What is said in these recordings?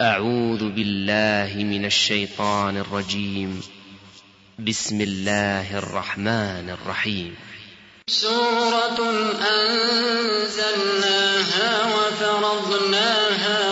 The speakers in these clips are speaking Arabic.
أعوذ بالله من الشيطان الرجيم. بسم الله الرحمن الرحيم. سورة أنزلناها وفرضناها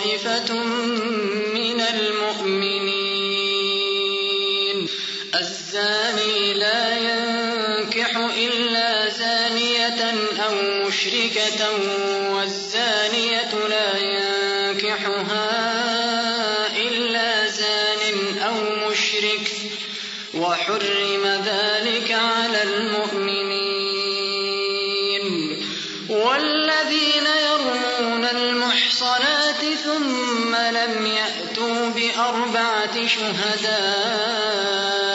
طائفة من المؤمنين. الزاني لا ينكح إلا زانية أو مشركة شهداء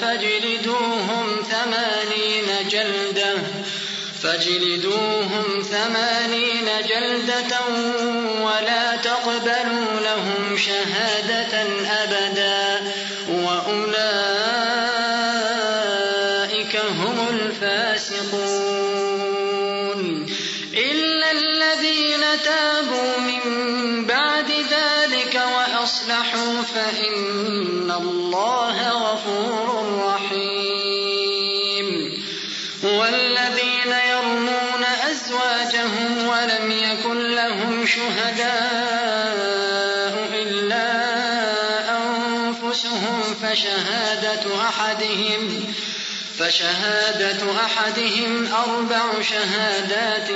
فاجلدوهم ثمانين جلدة فاجلدوهم ثمانين جلدة ولا تقبلوا لهم شهادة أبدا وأولئك هم الفاسقون. إلا الذين تابوا من بعد وأصلحوا فإن الله غفور رحيم. والذين يرمون أزواجهم ولم يكن لهم شهداء إلا أنفسهم فشهادة أحدهم فشهادة أحدهم أربع شهادات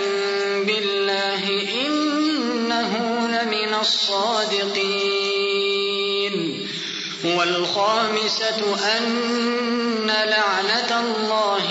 بالله إنه لمن الصادقين. والخامسة أن لعنة الله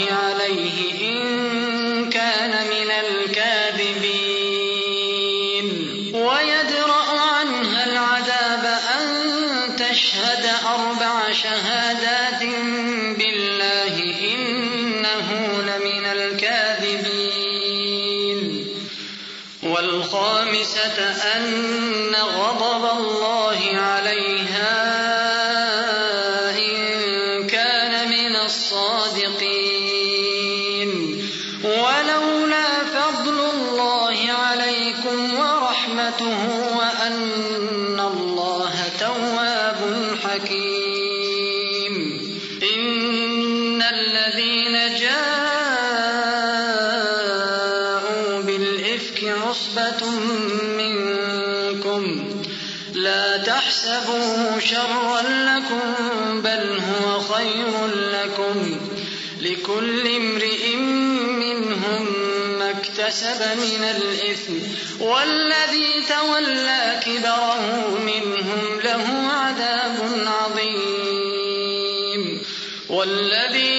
والذي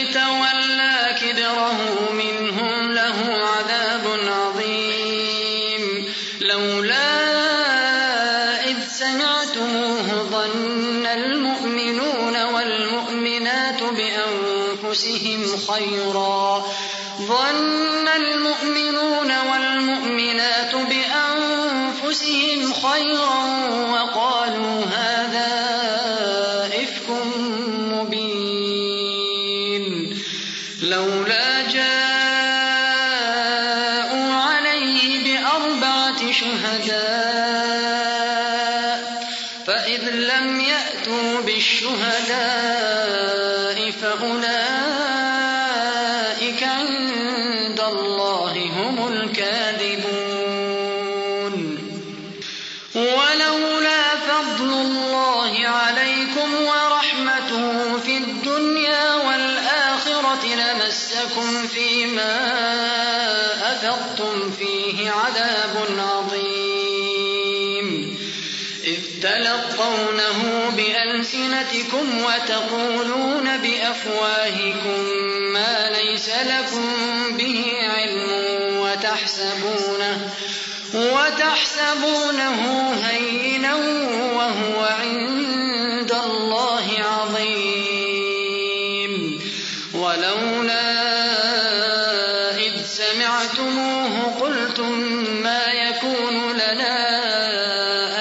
كاذبون. ولولا فضل الله عليكم ورحمته في الدنيا والآخرة لمسكم فيما أفضتم فيه عذاب عظيم. إذ تلقونه بألسنتكم وتقولون بأفواهكم يحسبونه هينا وهو عند الله عظيم. ولولا إذ سمعتموه قلتم ما يكون لنا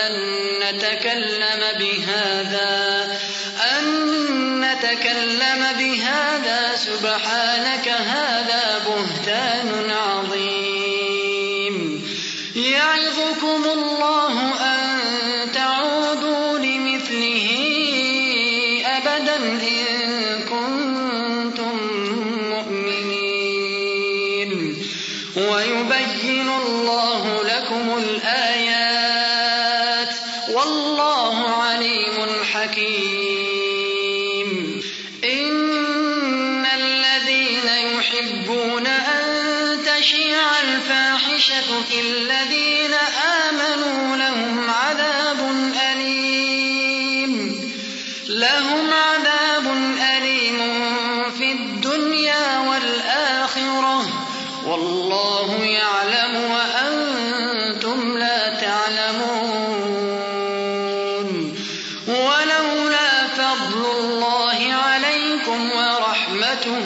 أن نتكلم بهذا أن نتكلم بهذا سبحانك هذا ولولا فضل الله عليكم ورحمته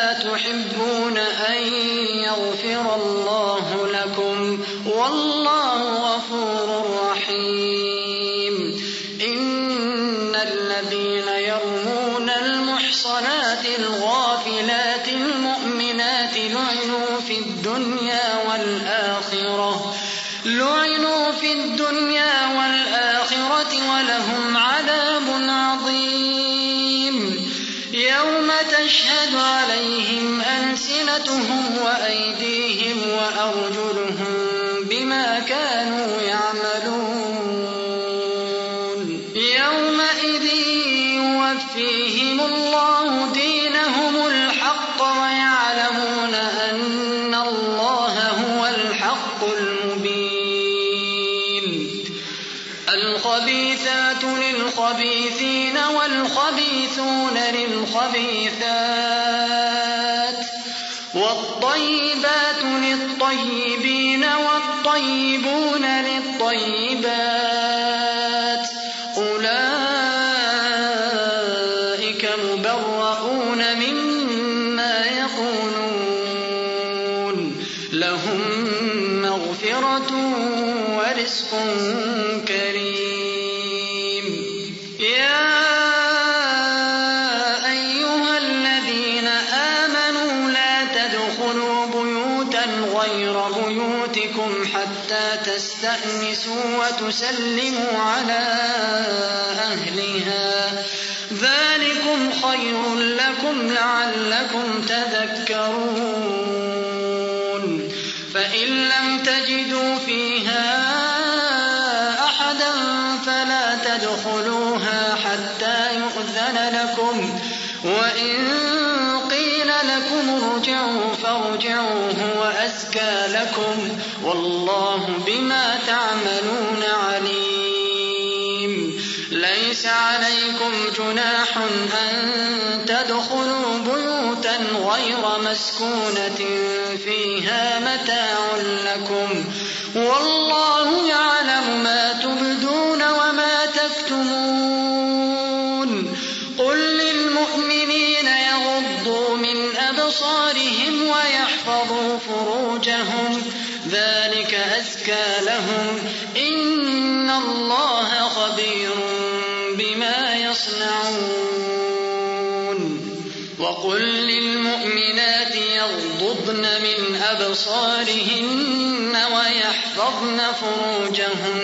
ألسنتهم وأيديهم وأرجلهم تستأنسوا وتسلموا على أهلها. ذلكم خير لكم لعلكم تذكرون. تعملون عليم. ليس عليكم جناح أن تدخلوا بيوتا غير مسكونة فيها متاع لكم. والله فروجهم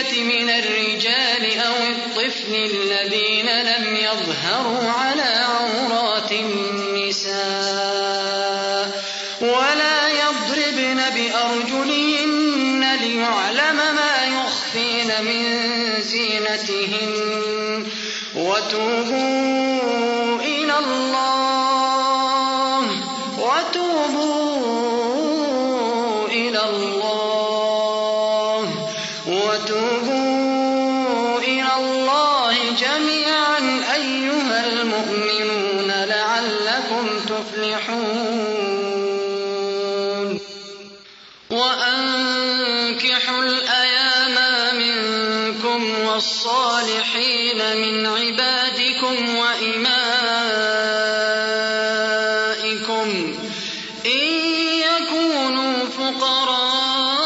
الطيبات من الرجال أو الطفل الذين لم يظهروا على عورات النساء ولا يضربن بأرجلهن ليعلم ما يخفين من زينتهن وتوبون إن يكونوا فقراء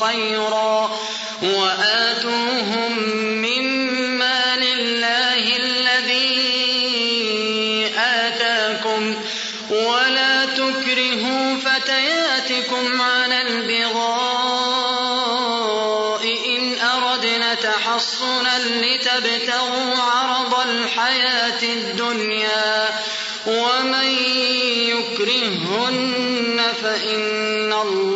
خيرا. وآتوهم مما لله الذي آتاكم. ولا تكرهوا فتياتكم على البغاء إن أردنا تحصنا لتبتغوا عرض الحياة الدنيا. ومن يكرهن فإن الله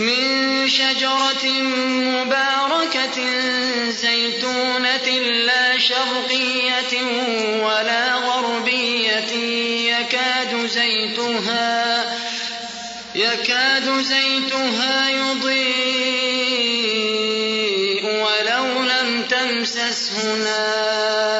من شجرة مباركة زيتونة لا شرقية ولا غربية يكاد زيتها يكاد زيتها يضيء ولو لم تمسسه نار.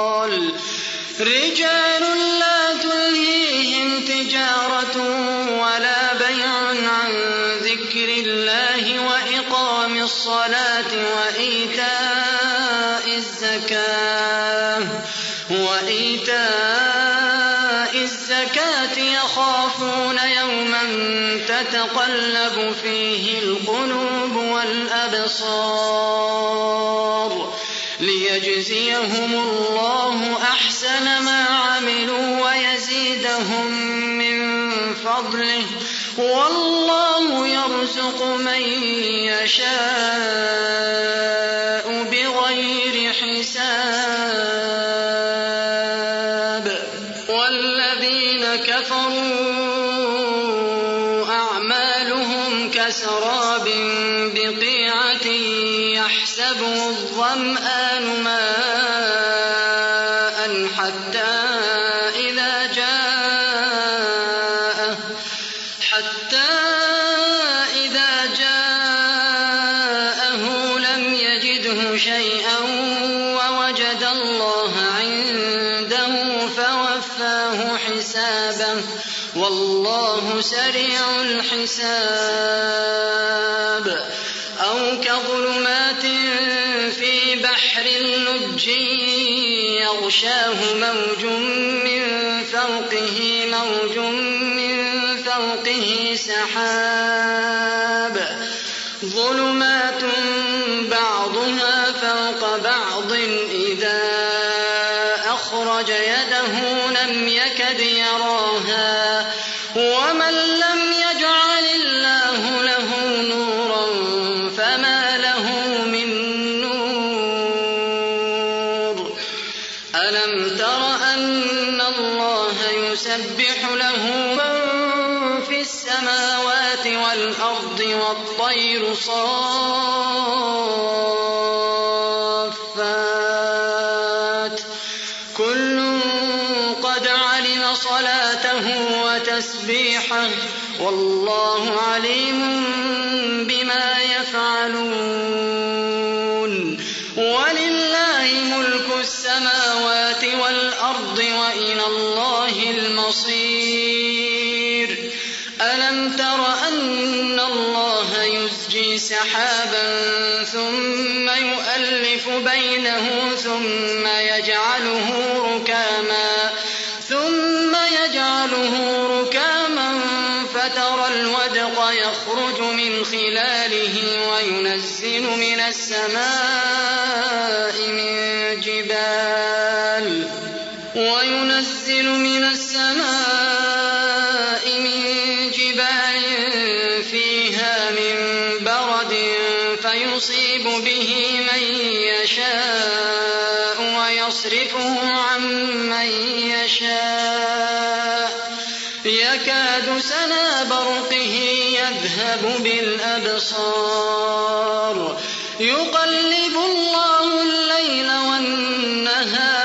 والأبصار ليجزيهم الله أحسن ما عملوا ويزيدهم من فضله والله يرزق من يشاء. الحساب أو كظلمات في بحر لج يغشاه موج من فوقه موج من فوقه سحاب. ظلمات بعضها فوق بعض ولله ملك السماوات والأرض وإلى الله المصير. ألم تر أن الله يزجي سحابا ثم يؤلف بينه ثم يجعله ركاما ثم يجعله ركاما فترى الودق يخرج من خلاله وينزل من السماء. بالأبصار يقلب الله الليل والنهار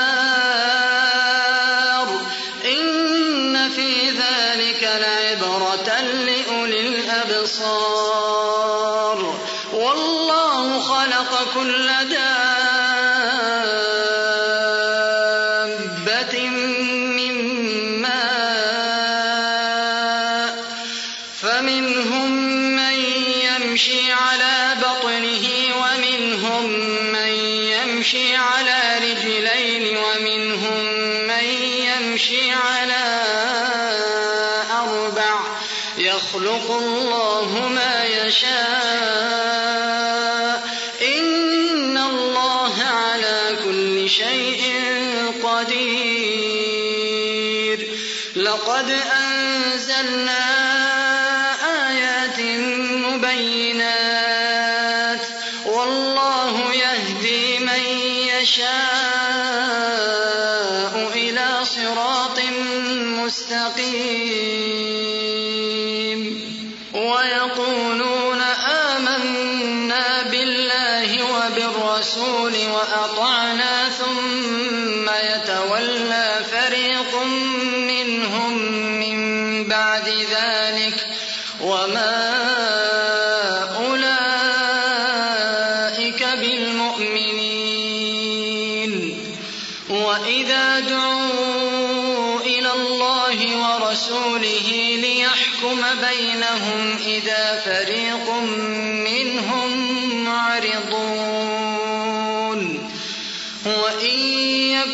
أنزلنا آيات مبينات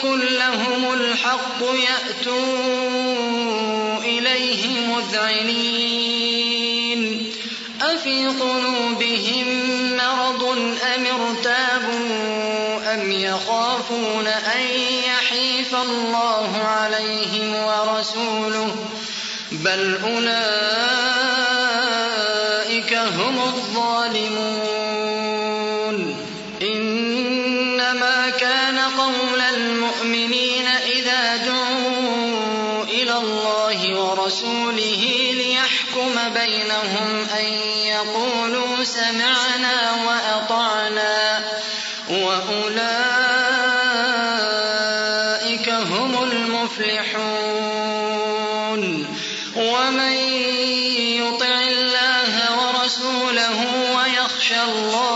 لهم الحق يأتوا إليه مذعنين. أفي قلوبهم مرض أم ارتابوا أم يخافون أن يحيف الله عليهم ورسوله؟ بل أولئك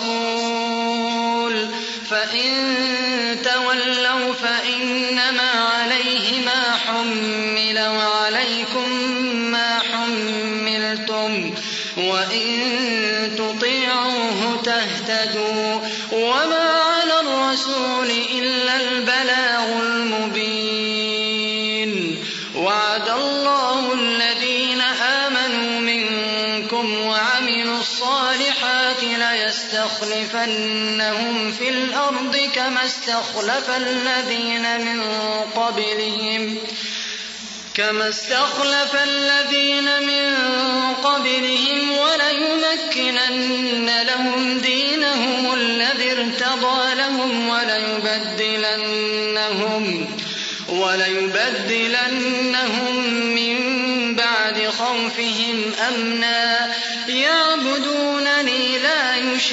الرسول. فإن تولوا فإنما عليه ما حمل وعليكم ما حملتم. وإن تطيعوه تهتدوا. وما على الرسول إلا البلاغ المبين. وعد الله الذين آمنوا منكم ليستخلفنهم في الأرض كما استخلف الذين من قبلهم كما استخلف الذين من قبلهم وليمكنن لهم دينهم الذي ارتضى لهم وليبدلنهم وليبدلنهم من بعد خوفهم أمنا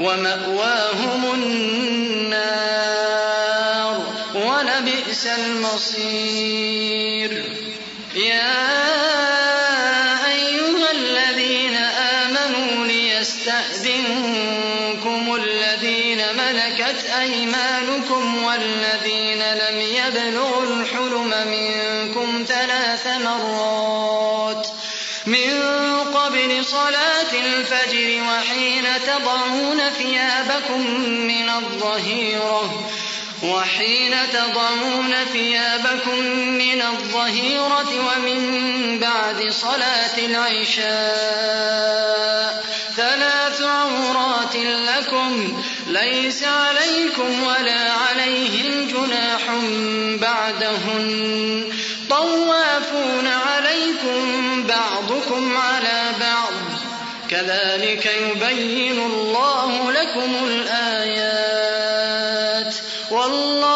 ومأواهم النار ولبئس المصير. ثيابكم من الظهيرة وحين تضعون ثيابكم من الظهيرة ومن بعد صلاة العشاء ثلاث عورات لكم ليس عليكم ولا عليهم جناح بعد بعدهن طوافون كذلك يبين الله لكم الآيات. والله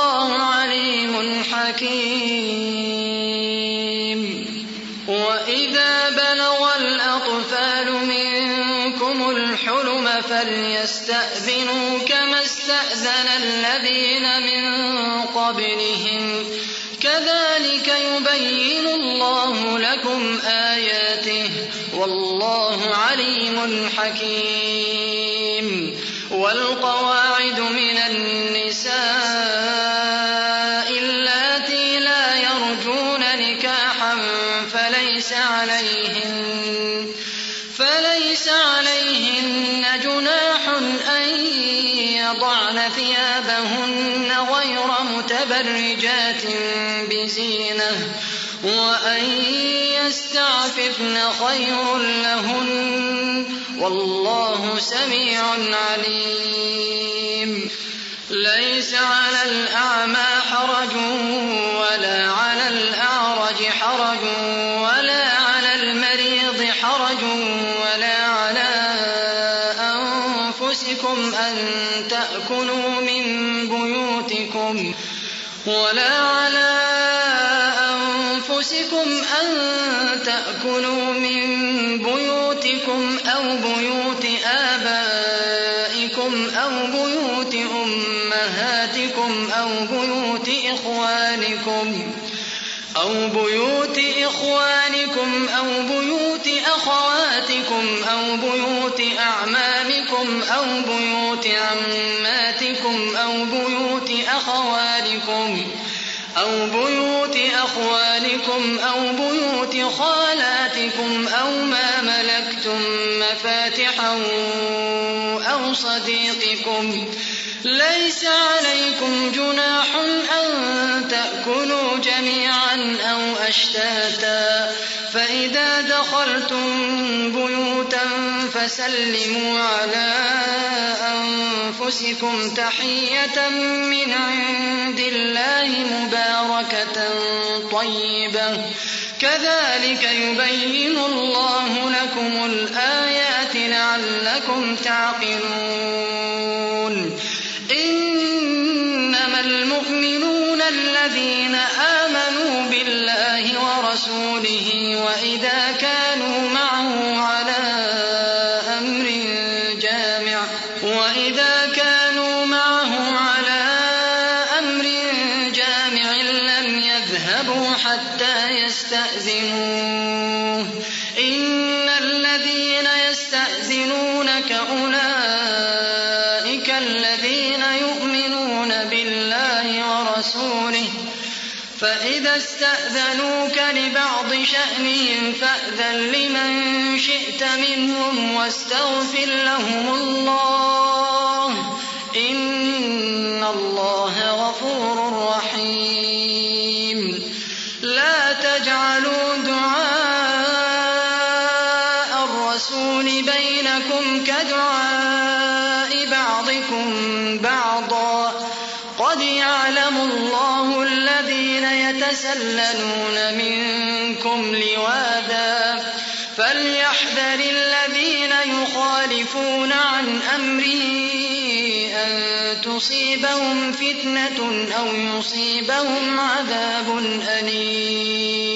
يضعن ثيابهن غير متبرجات بزينة وأن يستعففن خير لهن. والله سميع عليم. ليس على الأعمى حرج تأكلوا من بيوتكم أو بيوت آبائكم أو بيوت أمهاتكم أو بيوت إخوانكم أو بيوت إخوانكم أو بيوت أخواتكم أو بيوت أعمامكم أو بيوت عماتكم أو بيوت أخوالكم أو بيوت أخوالكم أو بيوت خالاتكم أو ما ملكتم مفاتحه أو صديقكم. ليس عليكم جناح أن تأكلوا جميعا أو أشتاتا. فإذا دخلتم بيوتا فسلموا على أنفسكم. تحية من عند الله مباركة طيبة. كذلك يبين الله لكم الآيات لعلكم تعقلون. إنما المؤمنون الذين آمنوا بالله ورسوله بينكم كدعاء بعضكم بعضا. قد يعلم الله الذين يتسللون منكم لواذا. فليحذر الذين يخالفون عن أمره أن تصيبهم فتنة أو يصيبهم عذاب أليم.